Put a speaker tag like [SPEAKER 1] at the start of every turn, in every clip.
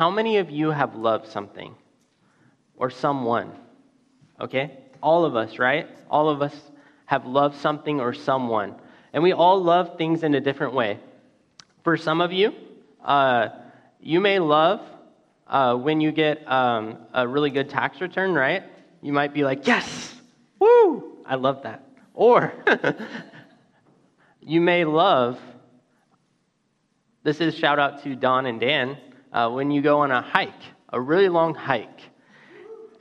[SPEAKER 1] how many of you have loved something or someone? Okay? All of us, right? All of us have loved something or someone. And we all love things in a different way. For some of you, uh, you may love uh, when you get um, a really good tax return, right? You might be like, yes, woo, I love that. Or you may love, this is shout out to Don and Dan, uh, when you go on a hike, a really long hike,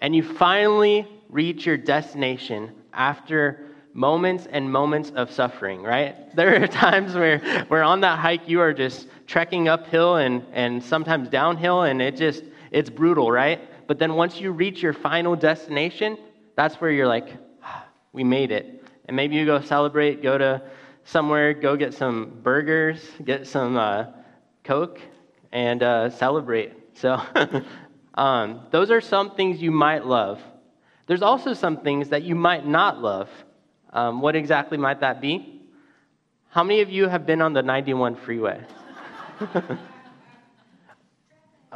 [SPEAKER 1] and you finally reach your destination after moments and moments of suffering, right? There are times where, where on that hike you are just trekking uphill and, and sometimes downhill, and it just, it's brutal, right? But then once you reach your final destination, that's where you're like, ah, we made it. And maybe you go celebrate, go to somewhere, go get some burgers, get some uh, Coke, and uh, celebrate. So, um, those are some things you might love. There's also some things that you might not love. Um, what exactly might that be? How many of you have been on the 91 freeway?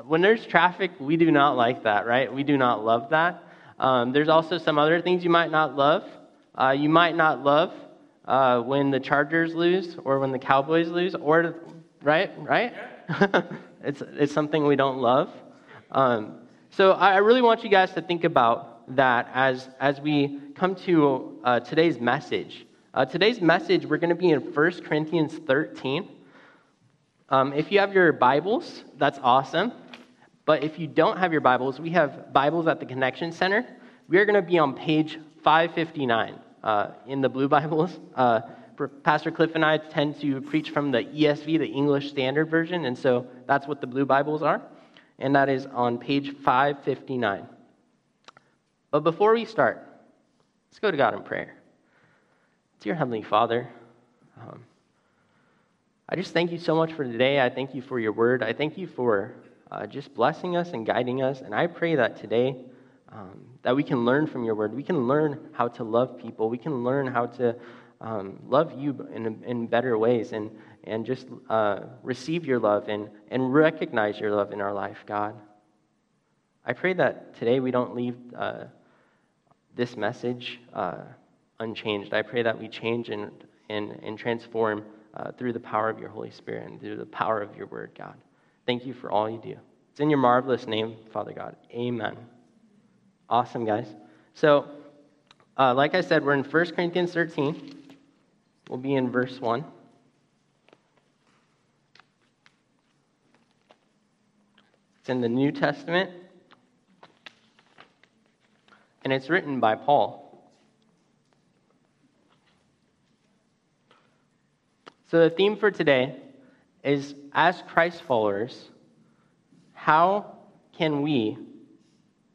[SPEAKER 1] when there's traffic, we do not like that, right? We do not love that. Um, there's also some other things you might not love. Uh, you might not love uh, when the Chargers lose or when the Cowboys lose, or right, right? it's it's something we don't love. Um, so I, really want you guys to think about that as, as we come to uh, today's message. Uh, today's message, we're going to be in 1 Corinthians 13. Um, if you have your Bibles, that's awesome. But if you don't have your Bibles, we have Bibles at the Connection Center. We are going to be on page 559 uh, in the Blue Bibles. Uh, Pastor Cliff and I tend to preach from the ESV, the English Standard Version, and so that's what the Blue Bibles are. And that is on page 559. But before we start, let's go to God in prayer. Dear Heavenly Father, um, I just thank you so much for today. I thank you for your word. I thank you for uh, just blessing us and guiding us. And I pray that today um, that we can learn from your word. We can learn how to love people. We can learn how to um, love you in, in better ways and, and just uh, receive your love and, and recognize your love in our life, God. I pray that today we don't leave uh, this message uh, unchanged. I pray that we change and, and, and transform uh, through the power of your Holy Spirit and through the power of your word, God. Thank you for all you do. It's in your marvelous name, Father God. Amen. Awesome, guys. So, uh, like I said, we're in 1 Corinthians 13. We'll be in verse 1. It's in the New Testament and it's written by Paul. So, the theme for today is as Christ followers, how can we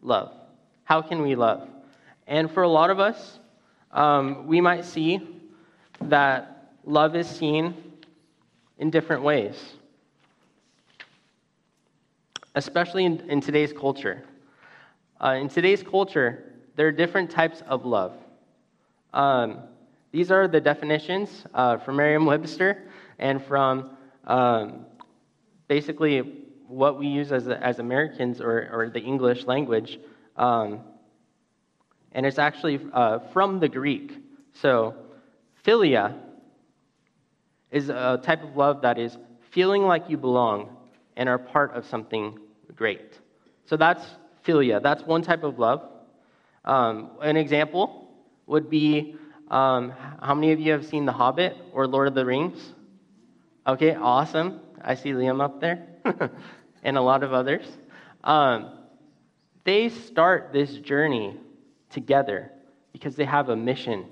[SPEAKER 1] love? How can we love? And for a lot of us, um, we might see that love is seen in different ways, especially in, in today's culture. Uh, in today's culture, there are different types of love. Um, these are the definitions uh, from Merriam Webster and from um, basically what we use as, as Americans or, or the English language. Um, and it's actually uh, from the Greek. So, philia is a type of love that is feeling like you belong and are part of something great. So, that's philia. That's one type of love. Um, an example would be um, how many of you have seen The Hobbit or Lord of the Rings? Okay, awesome. I see Liam up there and a lot of others. Um, they start this journey together because they have a mission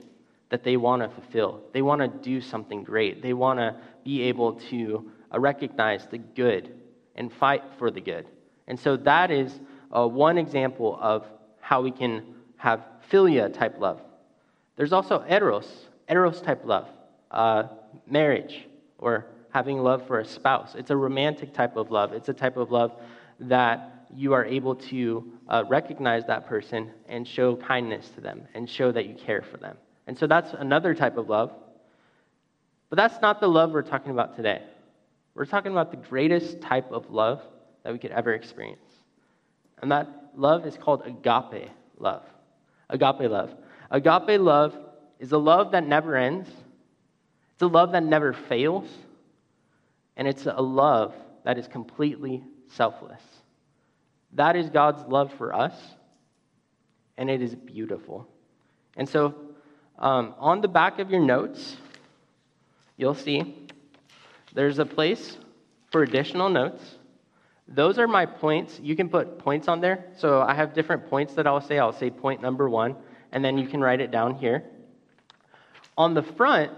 [SPEAKER 1] that they want to fulfill. They want to do something great. They want to be able to uh, recognize the good and fight for the good. And so that is uh, one example of how we can have philia type love. There's also eros, eros type love, uh, marriage, or having love for a spouse. It's a romantic type of love. It's a type of love that you are able to uh, recognize that person and show kindness to them and show that you care for them. And so that's another type of love. But that's not the love we're talking about today. We're talking about the greatest type of love that we could ever experience. And that love is called agape love. Agape love. Agape love is a love that never ends, it's a love that never fails, and it's a love that is completely selfless. That is God's love for us, and it is beautiful. And so, um, on the back of your notes, you'll see there's a place for additional notes. Those are my points. You can put points on there. So I have different points that I'll say. I'll say point number one, and then you can write it down here. On the front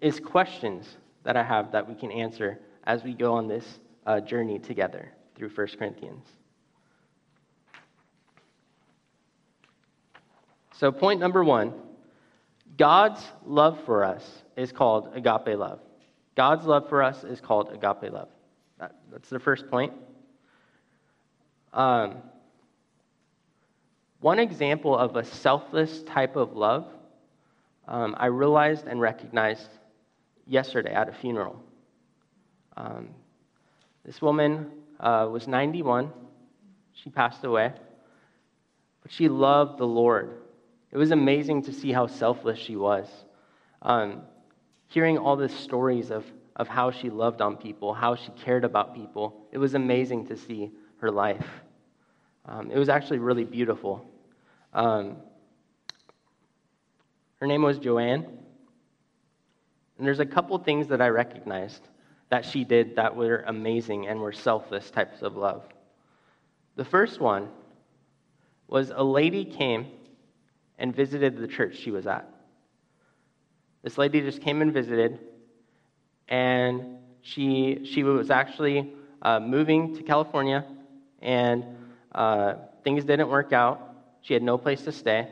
[SPEAKER 1] is questions that I have that we can answer as we go on this uh, journey together through 1 Corinthians. So, point number one God's love for us is called agape love. God's love for us is called agape love. That, that's the first point. Um, one example of a selfless type of love um, I realized and recognized yesterday at a funeral. Um, this woman uh, was 91. She passed away. But she loved the Lord. It was amazing to see how selfless she was. Um, hearing all the stories of, of how she loved on people, how she cared about people, it was amazing to see her life. Um, it was actually really beautiful. Um, her name was Joanne. And there's a couple things that I recognized that she did that were amazing and were selfless types of love. The first one was a lady came and visited the church she was at. This lady just came and visited, and she, she was actually uh, moving to California, and uh, things didn't work out. She had no place to stay.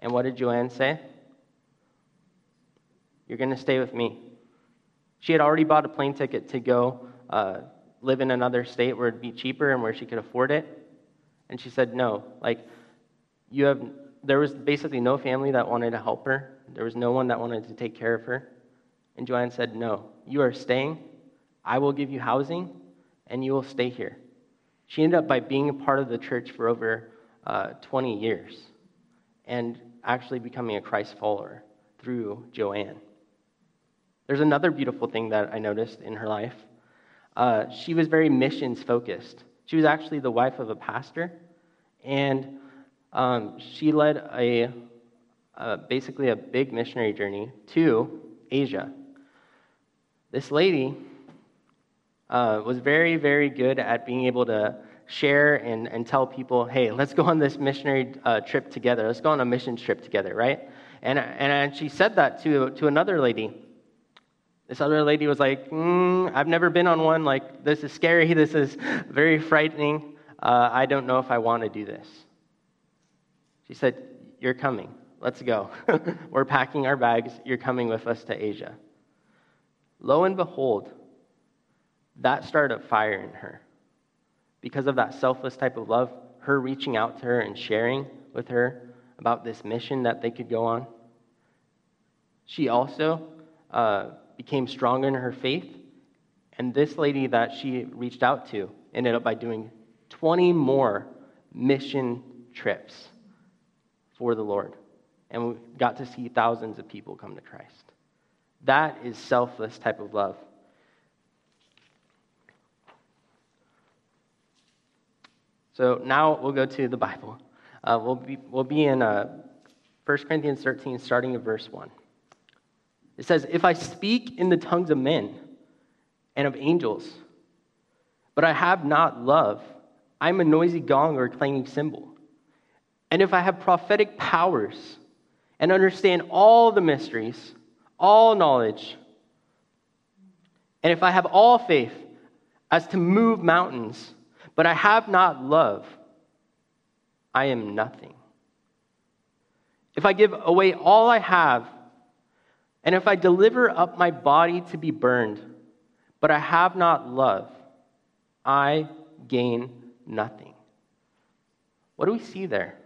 [SPEAKER 1] And what did Joanne say? You're going to stay with me. She had already bought a plane ticket to go uh, live in another state where it'd be cheaper and where she could afford it. And she said, No. Like, you have, there was basically no family that wanted to help her, there was no one that wanted to take care of her. And Joanne said, No, you are staying. I will give you housing, and you will stay here. She ended up by being a part of the church for over uh, 20 years and actually becoming a Christ follower through Joanne. There's another beautiful thing that I noticed in her life. Uh, she was very missions focused. She was actually the wife of a pastor, and um, she led a, basically a big missionary journey to Asia. This lady uh, was very, very good at being able to share and, and tell people, hey, let's go on this missionary uh, trip together. Let's go on a mission trip together, right? And, and she said that to, to another lady. This other lady was like, mm, I've never been on one. Like, this is scary. This is very frightening. Uh, I don't know if I want to do this. She said, You're coming. Let's go. We're packing our bags. You're coming with us to Asia. Lo and behold, that started a fire in her. Because of that selfless type of love, her reaching out to her and sharing with her about this mission that they could go on. She also uh, became stronger in her faith. And this lady that she reached out to ended up by doing 20 more mission trips for the Lord. And we got to see thousands of people come to Christ. That is selfless type of love. So now we'll go to the Bible. Uh, we'll, be, we'll be in uh, 1 Corinthians 13, starting at verse 1. It says, If I speak in the tongues of men and of angels, but I have not love, I'm a noisy gong or a clanging cymbal. And if I have prophetic powers and understand all the mysteries, all knowledge, and if I have all faith as to move mountains, but I have not love, I am nothing. If I give away all I have and if I deliver up my body to be burned, but I have not love, I gain nothing. What do we see there?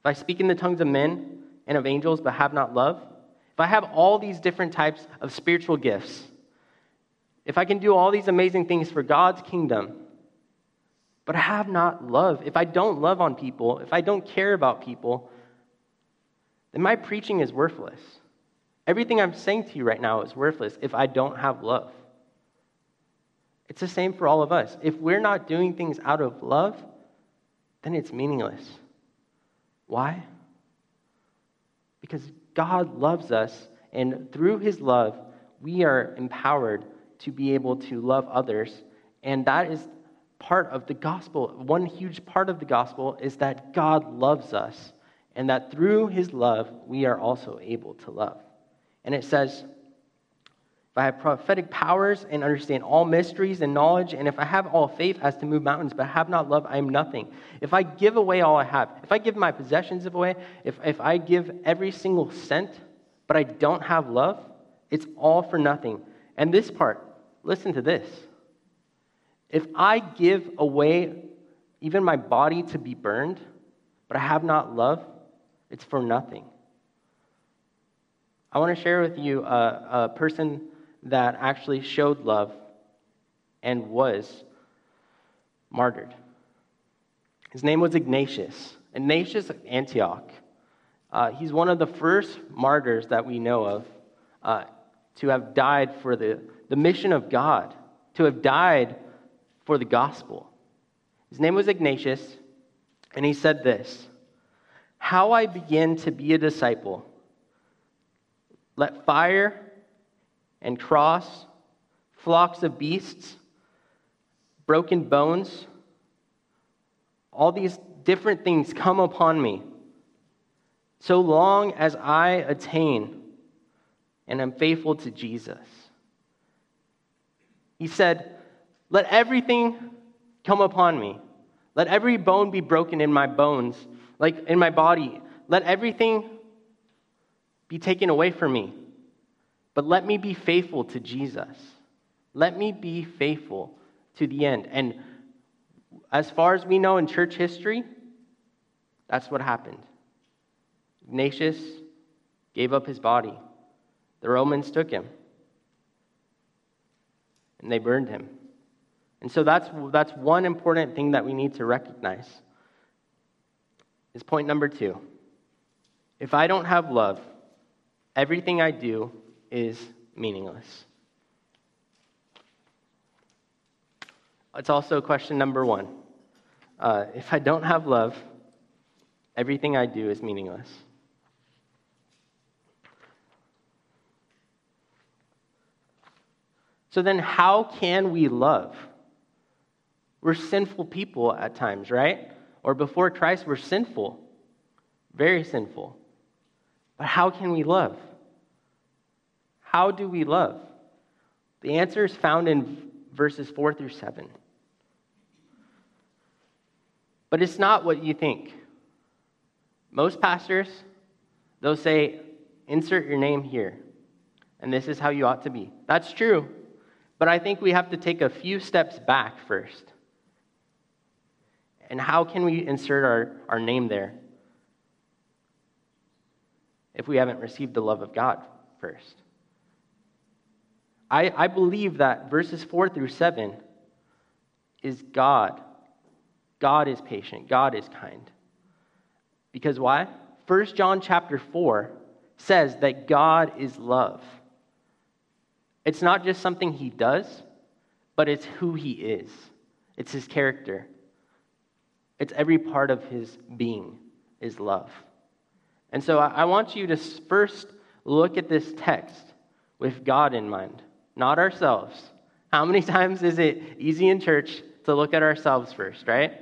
[SPEAKER 1] If I speak in the tongues of men and of angels, but have not love, if I have all these different types of spiritual gifts, if I can do all these amazing things for God's kingdom, but I have not love, if I don't love on people, if I don't care about people, then my preaching is worthless. Everything I'm saying to you right now is worthless if I don't have love. It's the same for all of us. If we're not doing things out of love, then it's meaningless. Why? Because God loves us, and through his love, we are empowered to be able to love others. And that is part of the gospel. One huge part of the gospel is that God loves us, and that through his love, we are also able to love. And it says, if I have prophetic powers and understand all mysteries and knowledge, and if I have all faith as to move mountains, but have not love, I am nothing. If I give away all I have, if I give my possessions away, if, if I give every single cent, but I don't have love, it's all for nothing. And this part, listen to this. If I give away even my body to be burned, but I have not love, it's for nothing. I want to share with you a, a person that actually showed love and was martyred. His name was Ignatius. Ignatius of Antioch. Uh, he's one of the first martyrs that we know of uh, to have died for the, the mission of God, to have died for the gospel. His name was Ignatius, and he said this How I begin to be a disciple. Let fire and cross, flocks of beasts, broken bones, all these different things come upon me. So long as I attain and am faithful to Jesus. He said, Let everything come upon me. Let every bone be broken in my bones, like in my body. Let everything be taken away from me. But let me be faithful to Jesus. Let me be faithful to the end. And as far as we know in church history, that's what happened. Ignatius gave up his body. The Romans took him and they burned him. And so that's, that's one important thing that we need to recognize. Is point number two. If I don't have love, everything I do is meaningless. It's also question number one. Uh, if I don't have love, everything I do is meaningless. So then, how can we love? We're sinful people at times, right? Or before Christ, we're sinful, very sinful. But how can we love? How do we love? The answer is found in verses 4 through 7. But it's not what you think. Most pastors, they'll say, insert your name here, and this is how you ought to be. That's true, but I think we have to take a few steps back first. And how can we insert our, our name there if we haven't received the love of God first? I, I believe that verses 4 through 7 is God. God is patient. God is kind. Because why? 1 John chapter 4 says that God is love. It's not just something he does, but it's who he is. It's his character. It's every part of his being is love. And so I want you to first look at this text with God in mind not ourselves. How many times is it easy in church to look at ourselves first, right?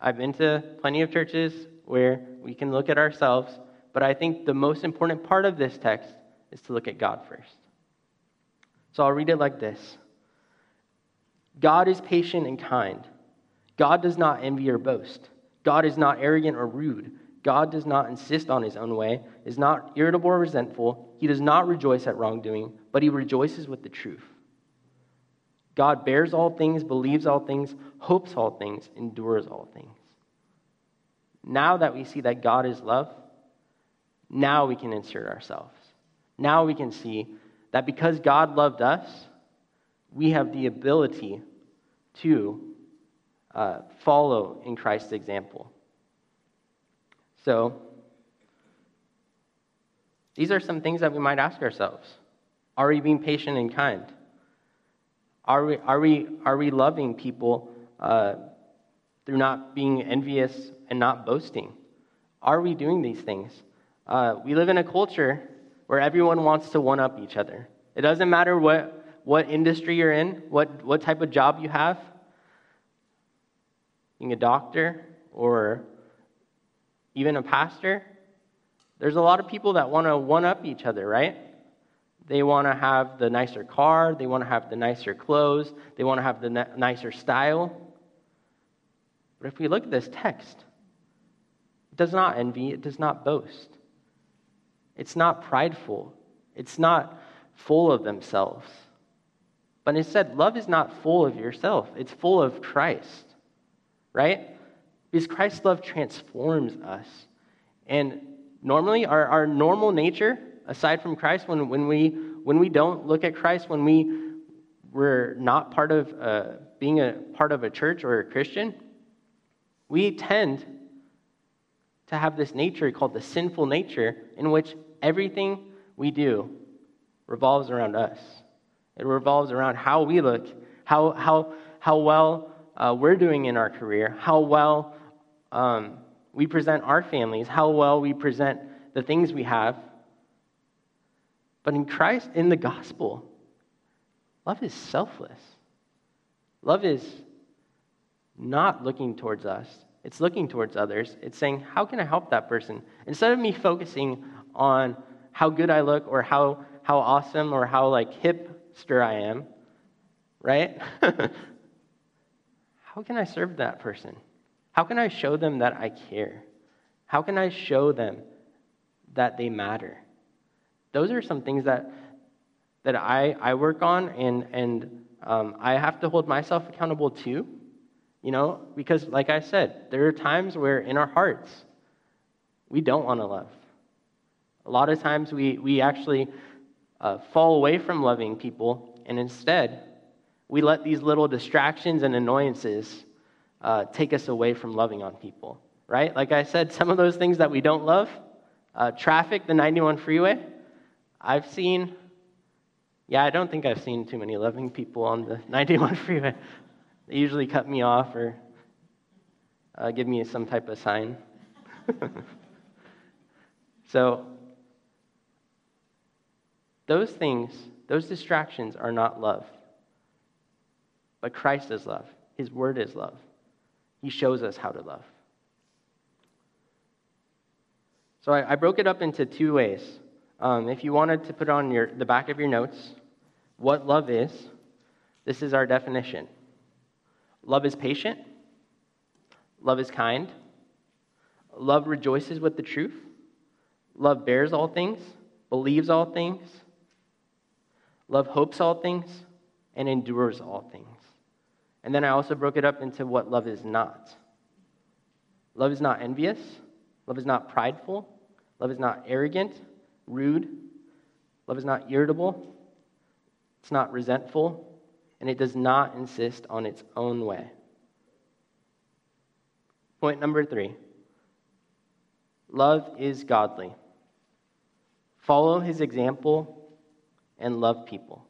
[SPEAKER 1] I've been to plenty of churches where we can look at ourselves, but I think the most important part of this text is to look at God first. So I'll read it like this God is patient and kind. God does not envy or boast. God is not arrogant or rude. God does not insist on his own way, is not irritable or resentful. He does not rejoice at wrongdoing, but he rejoices with the truth. God bears all things, believes all things, hopes all things, endures all things. Now that we see that God is love, now we can insert ourselves. Now we can see that because God loved us, we have the ability to uh, follow in Christ's example. So, these are some things that we might ask ourselves. Are we being patient and kind? Are we, are we, are we loving people uh, through not being envious and not boasting? Are we doing these things? Uh, we live in a culture where everyone wants to one up each other. It doesn't matter what, what industry you're in, what, what type of job you have, being a doctor or even a pastor, there's a lot of people that want to one up each other, right? They want to have the nicer car, they want to have the nicer clothes, they want to have the nicer style. But if we look at this text, it does not envy, it does not boast. It's not prideful, it's not full of themselves. But instead, love is not full of yourself, it's full of Christ, right? Because Christ's love transforms us. And normally, our, our normal nature, aside from Christ, when, when, we, when we don't look at Christ, when we, we're not part of uh, being a part of a church or a Christian, we tend to have this nature called the sinful nature, in which everything we do revolves around us. It revolves around how we look, how, how, how well uh, we're doing in our career, how well um, we present our families, how well we present the things we have. But in Christ, in the gospel, love is selfless. Love is not looking towards us, it's looking towards others. It's saying, How can I help that person? Instead of me focusing on how good I look or how, how awesome or how like hipster I am, right? how can I serve that person? How can I show them that I care? How can I show them that they matter? Those are some things that, that I, I work on and, and um, I have to hold myself accountable too. You know, because like I said, there are times where in our hearts we don't want to love. A lot of times we, we actually uh, fall away from loving people, and instead, we let these little distractions and annoyances uh, take us away from loving on people, right? Like I said, some of those things that we don't love uh, traffic, the 91 freeway, I've seen, yeah, I don't think I've seen too many loving people on the 91 freeway. They usually cut me off or uh, give me some type of sign. so, those things, those distractions are not love. But Christ is love. His word is love. He shows us how to love. So I, I broke it up into two ways. Um, if you wanted to put on your, the back of your notes what love is, this is our definition love is patient, love is kind, love rejoices with the truth, love bears all things, believes all things Love hopes all things and endures all things. And then I also broke it up into what love is not. Love is not envious. Love is not prideful. Love is not arrogant, rude. Love is not irritable. It's not resentful. And it does not insist on its own way. Point number three love is godly. Follow his example and love people.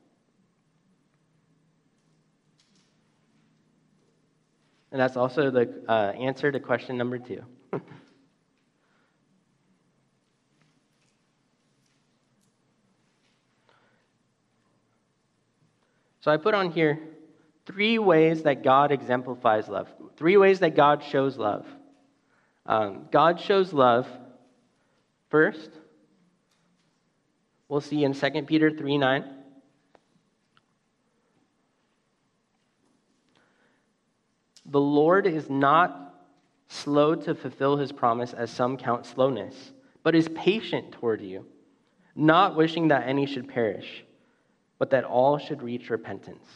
[SPEAKER 1] And that's also the uh, answer to question number two. so I put on here three ways that God exemplifies love, three ways that God shows love. Um, God shows love first We'll see in 2 Peter 3 9. The Lord is not slow to fulfill his promise, as some count slowness, but is patient toward you, not wishing that any should perish, but that all should reach repentance.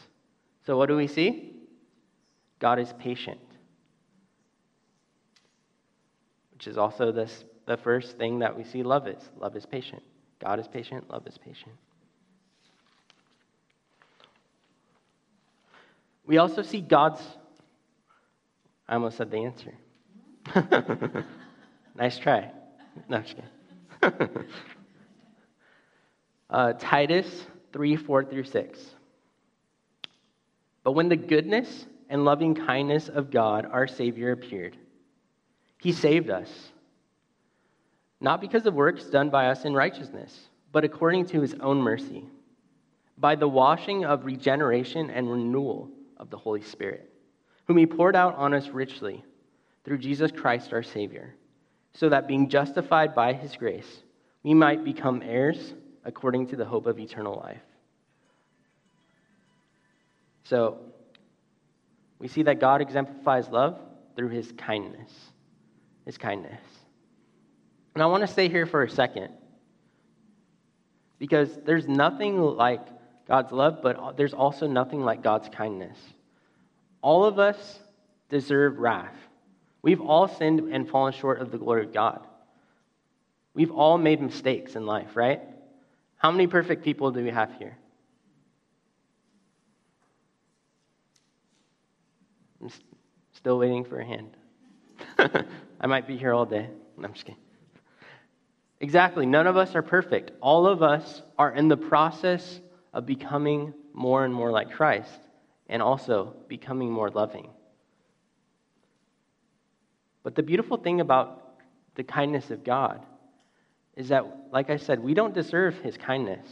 [SPEAKER 1] So, what do we see? God is patient, which is also this, the first thing that we see love is. Love is patient. God is patient, love is patient. We also see God's. I almost said the answer. nice try. No, I'm just kidding. uh, Titus 3 4 through 6. But when the goodness and loving kindness of God, our Savior, appeared, He saved us, not because of works done by us in righteousness, but according to His own mercy, by the washing of regeneration and renewal of the Holy Spirit, whom He poured out on us richly through Jesus Christ our Savior, so that being justified by His grace, we might become heirs according to the hope of eternal life. So, we see that God exemplifies love through his kindness. His kindness. And I want to stay here for a second because there's nothing like God's love, but there's also nothing like God's kindness. All of us deserve wrath. We've all sinned and fallen short of the glory of God. We've all made mistakes in life, right? How many perfect people do we have here? I'm still waiting for a hand. I might be here all day. I'm just kidding. Exactly. None of us are perfect. All of us are in the process of becoming more and more like Christ and also becoming more loving. But the beautiful thing about the kindness of God is that, like I said, we don't deserve his kindness,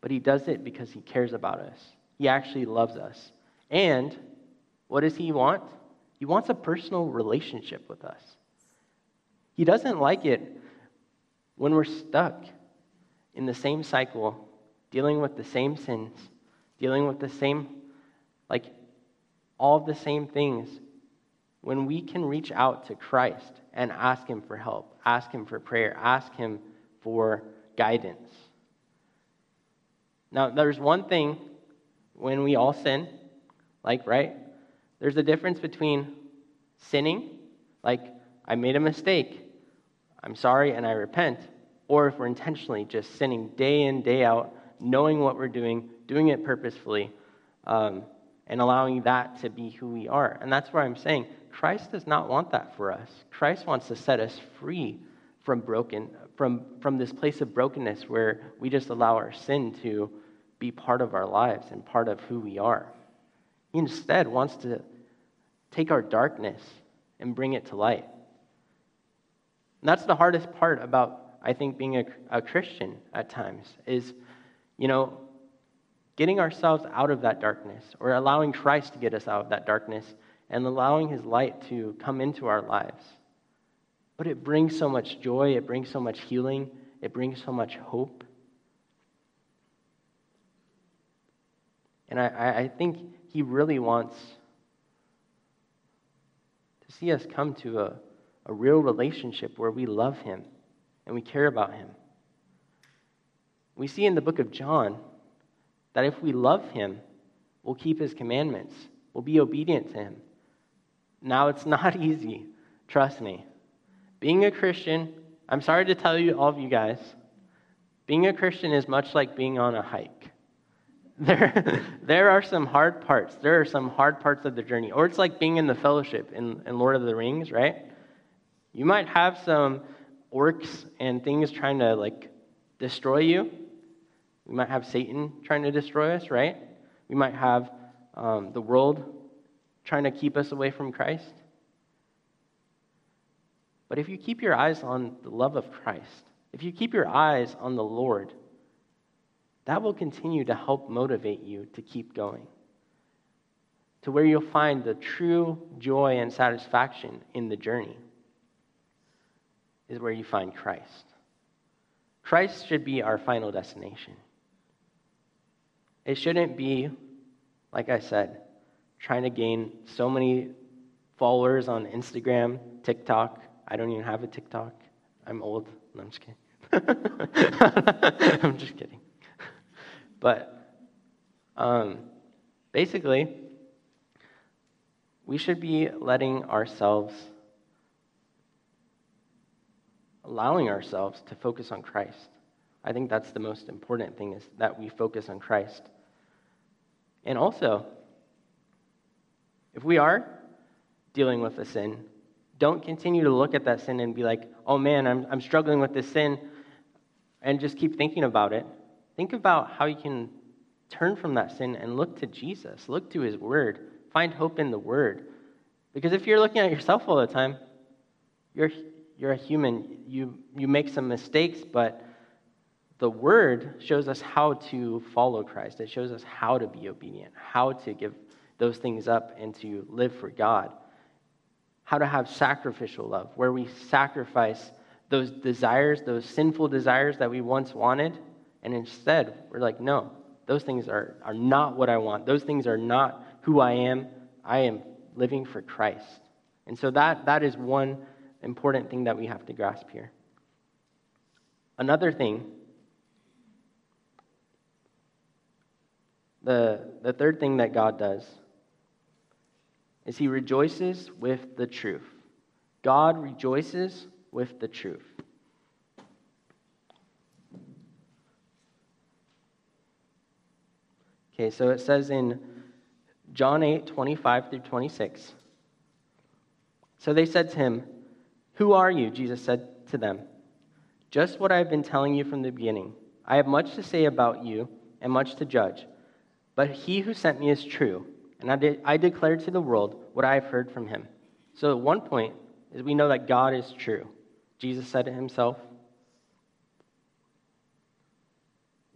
[SPEAKER 1] but he does it because he cares about us. He actually loves us. And what does he want? He wants a personal relationship with us. He doesn't like it when we're stuck in the same cycle, dealing with the same sins, dealing with the same, like, all the same things. When we can reach out to Christ and ask Him for help, ask Him for prayer, ask Him for guidance. Now, there's one thing when we all sin, like, right? There's a difference between sinning, like, I made a mistake, I'm sorry, and I repent, or if we're intentionally just sinning day in, day out, knowing what we're doing, doing it purposefully, um, and allowing that to be who we are. And that's where I'm saying Christ does not want that for us. Christ wants to set us free from broken from from this place of brokenness where we just allow our sin to be part of our lives and part of who we are. He instead wants to take our darkness and bring it to light. And that's the hardest part about, I think, being a, a Christian at times is, you know, getting ourselves out of that darkness or allowing Christ to get us out of that darkness and allowing his light to come into our lives. But it brings so much joy, it brings so much healing, it brings so much hope. And I, I think he really wants to see us come to a, a real relationship where we love Him and we care about Him. We see in the book of John that if we love Him, we'll keep His commandments, we'll be obedient to Him. Now, it's not easy, trust me. Being a Christian, I'm sorry to tell you, all of you guys, being a Christian is much like being on a hike. there, there are some hard parts. There are some hard parts of the journey. Or it's like being in the fellowship in, in Lord of the Rings, right? You might have some orcs and things trying to like destroy you. We might have Satan trying to destroy us, right? We might have um, the world trying to keep us away from Christ. But if you keep your eyes on the love of Christ, if you keep your eyes on the Lord, that will continue to help motivate you to keep going. To where you'll find the true joy and satisfaction in the journey is where you find Christ. Christ should be our final destination. It shouldn't be, like I said, trying to gain so many followers on Instagram, TikTok. I don't even have a TikTok. I'm old. No, I'm just kidding. I'm just kidding. But um, basically, we should be letting ourselves, allowing ourselves to focus on Christ. I think that's the most important thing is that we focus on Christ. And also, If we are dealing with a sin, don't continue to look at that sin and be like, oh man, I'm, I'm struggling with this sin, and just keep thinking about it. Think about how you can turn from that sin and look to Jesus, look to his word, find hope in the word. Because if you're looking at yourself all the time, you're, you're a human. You, you make some mistakes, but the word shows us how to follow Christ. It shows us how to be obedient, how to give those things up and to live for God how to have sacrificial love, where we sacrifice those desires, those sinful desires that we once wanted, and instead we're like, no, those things are, are not what I want. Those things are not who I am. I am living for Christ. And so that, that is one important thing that we have to grasp here. Another thing, the, the third thing that God does is he rejoices with the truth. God rejoices with the truth. Okay, so it says in John 8, 25 through 26. So they said to him, Who are you? Jesus said to them, Just what I have been telling you from the beginning. I have much to say about you and much to judge, but he who sent me is true and I, de- I declare to the world what I have heard from him. So at one point is we know that God is true. Jesus said it himself.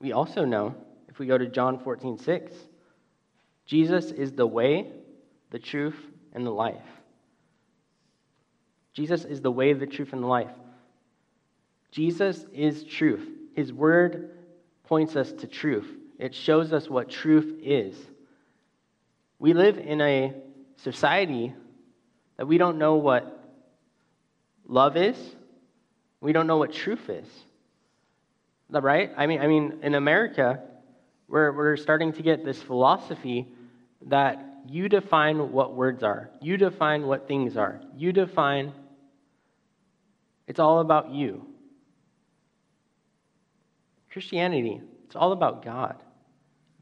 [SPEAKER 1] We also know, if we go to John 14, 6, Jesus is the way, the truth, and the life. Jesus is the way, the truth, and the life. Jesus is truth. His word points us to truth. It shows us what truth is. We live in a society that we don't know what love is. We don't know what truth is. Right? I mean, I mean, in America, we're, we're starting to get this philosophy that you define what words are, you define what things are, you define. It's all about you. Christianity, it's all about God.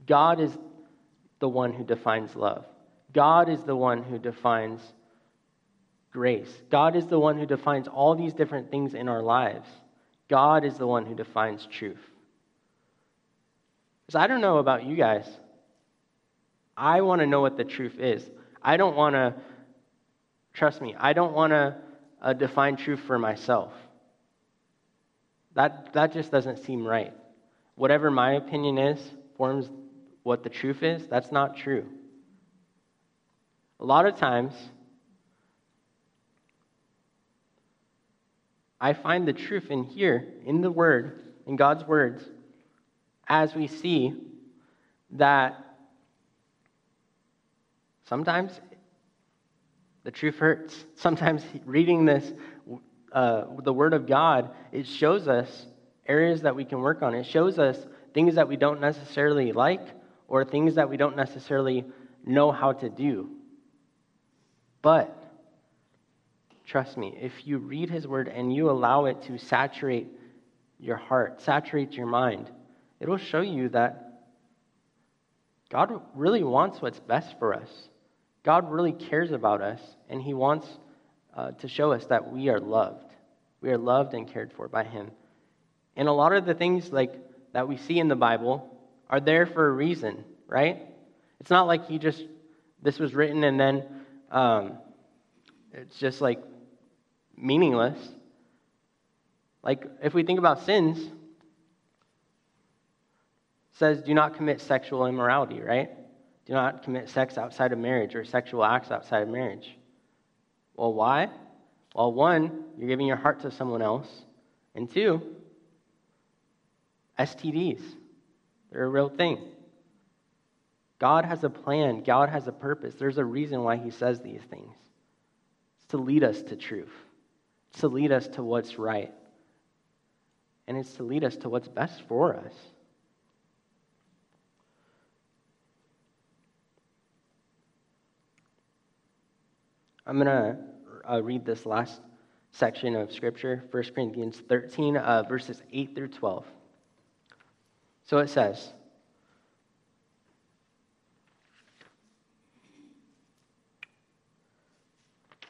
[SPEAKER 1] God is the one who defines love. God is the one who defines grace. God is the one who defines all these different things in our lives. God is the one who defines truth. Because I don't know about you guys. I want to know what the truth is. I don't want to, trust me, I don't want to uh, define truth for myself. That, that just doesn't seem right. Whatever my opinion is forms what the truth is, that's not true. A lot of times, I find the truth in here, in the Word, in God's words, as we see that sometimes the truth hurts. Sometimes reading this, uh, the Word of God, it shows us areas that we can work on. It shows us things that we don't necessarily like or things that we don't necessarily know how to do. But trust me, if you read his word and you allow it to saturate your heart, saturate your mind, it will show you that God really wants what's best for us. God really cares about us, and he wants uh, to show us that we are loved. We are loved and cared for by him. And a lot of the things like that we see in the Bible, are there for a reason, right? It's not like he just, this was written and then um, it's just like meaningless. Like, if we think about sins, says do not commit sexual immorality, right? Do not commit sex outside of marriage or sexual acts outside of marriage. Well, why? Well, one, you're giving your heart to someone else. And two, STDs. They're a real thing. God has a plan, God has a purpose. There's a reason why He says these things. It's to lead us to truth, it's to lead us to what's right, and it's to lead us to what's best for us. I'm going to uh, read this last section of Scripture, 1 Corinthians 13, uh, verses 8 through 12. So it says,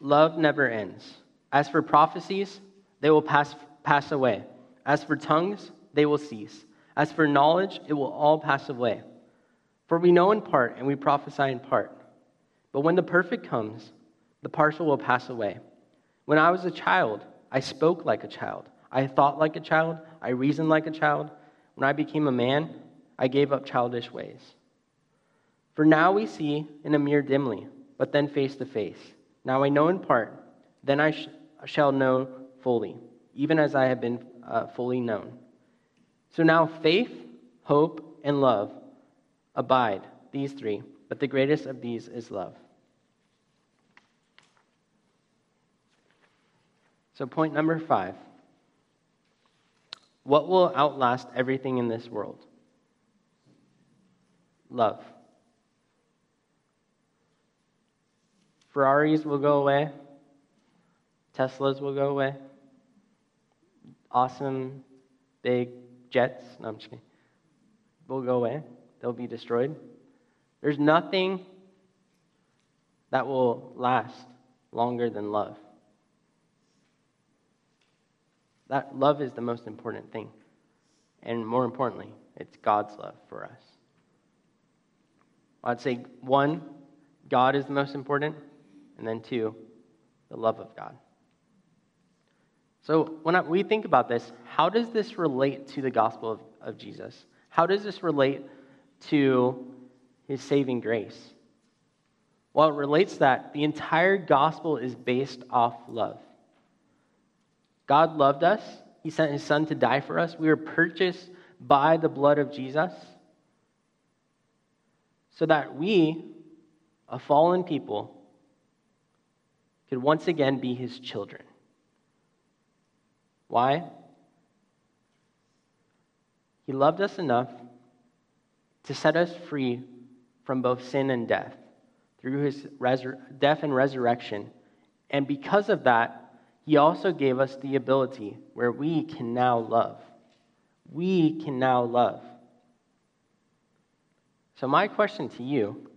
[SPEAKER 1] love never ends. As for prophecies, they will pass, pass away. As for tongues, they will cease. As for knowledge, it will all pass away. For we know in part and we prophesy in part. But when the perfect comes, the partial will pass away. When I was a child, I spoke like a child. I thought like a child. I reasoned like a child. When I became a man, I gave up childish ways. For now we see in a mirror dimly, but then face to face. Now I know in part, then I sh- shall know fully, even as I have been uh, fully known. So now faith, hope, and love abide, these three, but the greatest of these is love. So, point number five what will outlast everything in this world? Love. Ferraris will go away. Teslas will go away. Awesome big jets, no, I'm just kidding, will go away. They'll be destroyed. There's nothing that will last longer than love. That love is the most important thing. And more importantly, it's God's love for us. I'd say one, God is the most important, and then two, the love of God. So when I, we think about this, how does this relate to the gospel of, of Jesus? How does this relate to his saving grace? Well, it relates that the entire gospel is based off love. God loved us. He sent his son to die for us. We were purchased by the blood of Jesus so that we, a fallen people, could once again be his children. Why? He loved us enough to set us free from both sin and death through his resur- death and resurrection. And because of that, he also gave us the ability where we can now love. We can now love. So, my question to you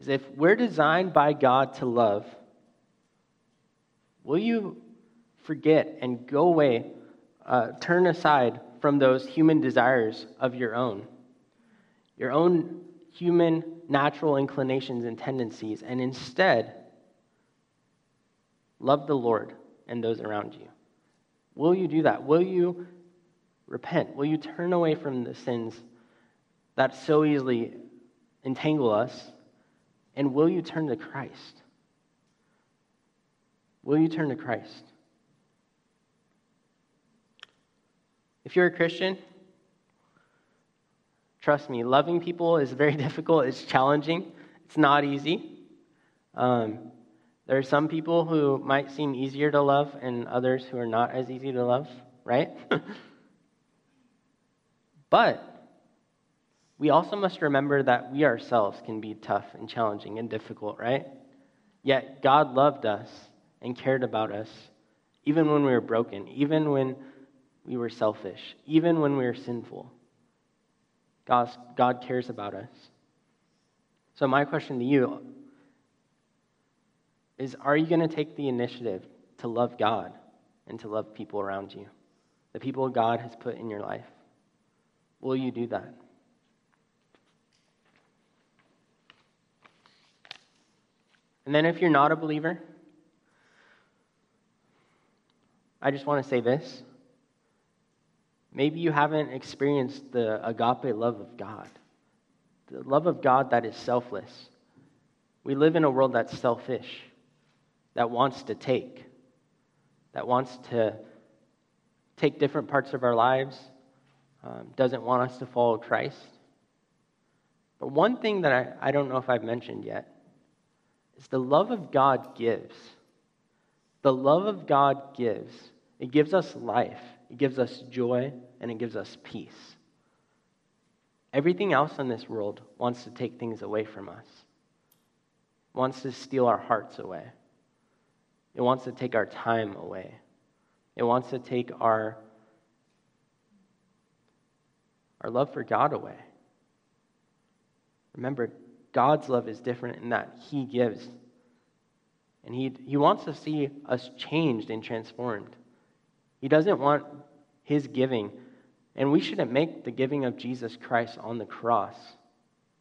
[SPEAKER 1] is if we're designed by God to love, will you forget and go away, uh, turn aside from those human desires of your own, your own human natural inclinations and tendencies, and instead love the Lord and those around you? Will you do that? Will you repent? Will you turn away from the sins that so easily entangle us? And will you turn to Christ? Will you turn to Christ? If you're a Christian, trust me, loving people is very difficult, it's challenging, it's not easy. Um, there are some people who might seem easier to love and others who are not as easy to love, right? but we also must remember that we ourselves can be tough and challenging and difficult, right? Yet God loved us and cared about us even when we were broken, even when we were selfish, even when we were sinful. God, God cares about us. So, my question to you is Are you going to take the initiative to love God and to love people around you? The people God has put in your life? Will you do that? And then, if you're not a believer, I just want to say this Maybe you haven't experienced the agape love of God, the love of God that is selfless. We live in a world that's selfish, that wants to take, that wants to take different parts of our lives, um, doesn't want us to follow Christ. But one thing that I, I don't know if I've mentioned yet is the love of God gives. The love of God gives. It gives us life. It gives us joy and it gives us peace. Everything else in this world wants to take things away from us, wants to steal our hearts away. It wants to take our time away. It wants to take our, our love for God away. Remember, God's love is different in that He gives. And he, he wants to see us changed and transformed. He doesn't want his giving. And we shouldn't make the giving of Jesus Christ on the cross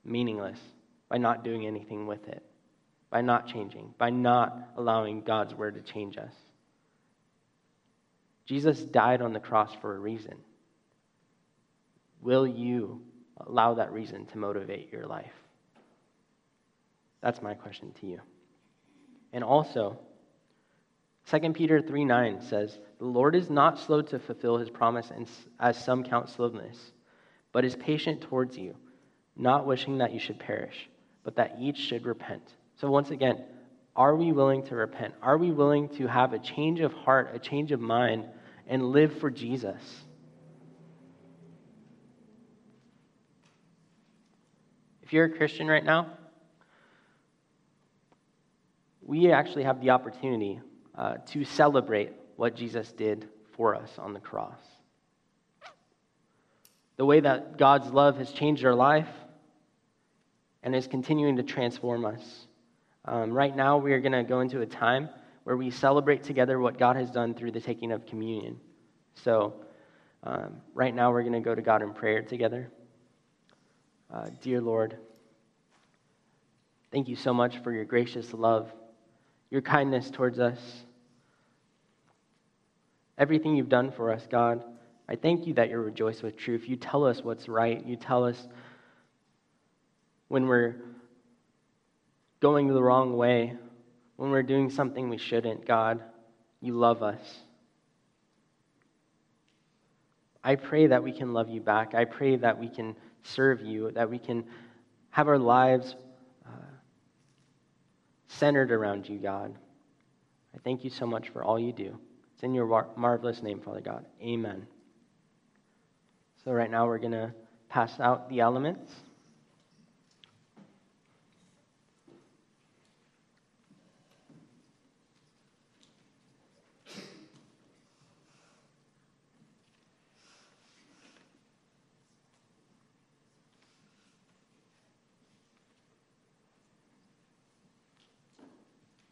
[SPEAKER 1] meaningless by not doing anything with it, by not changing, by not allowing God's word to change us. Jesus died on the cross for a reason. Will you allow that reason to motivate your life? That's my question to you. And also, 2 Peter 3 9 says, The Lord is not slow to fulfill his promise, as some count slowness, but is patient towards you, not wishing that you should perish, but that each should repent. So, once again, are we willing to repent? Are we willing to have a change of heart, a change of mind, and live for Jesus? If you're a Christian right now, we actually have the opportunity uh, to celebrate what Jesus did for us on the cross. The way that God's love has changed our life and is continuing to transform us. Um, right now, we are going to go into a time where we celebrate together what God has done through the taking of communion. So, um, right now, we're going to go to God in prayer together. Uh, dear Lord, thank you so much for your gracious love your kindness towards us, everything you've done for us, God. I thank you that you're rejoiced with truth. You tell us what's right. You tell us when we're going the wrong way, when we're doing something we shouldn't, God. You love us. I pray that we can love you back. I pray that we can serve you, that we can have our lives uh, centered around you, God. I thank you so much for all you do. It's in your mar- marvelous name, Father God. Amen. So, right now, we're going to pass out the elements.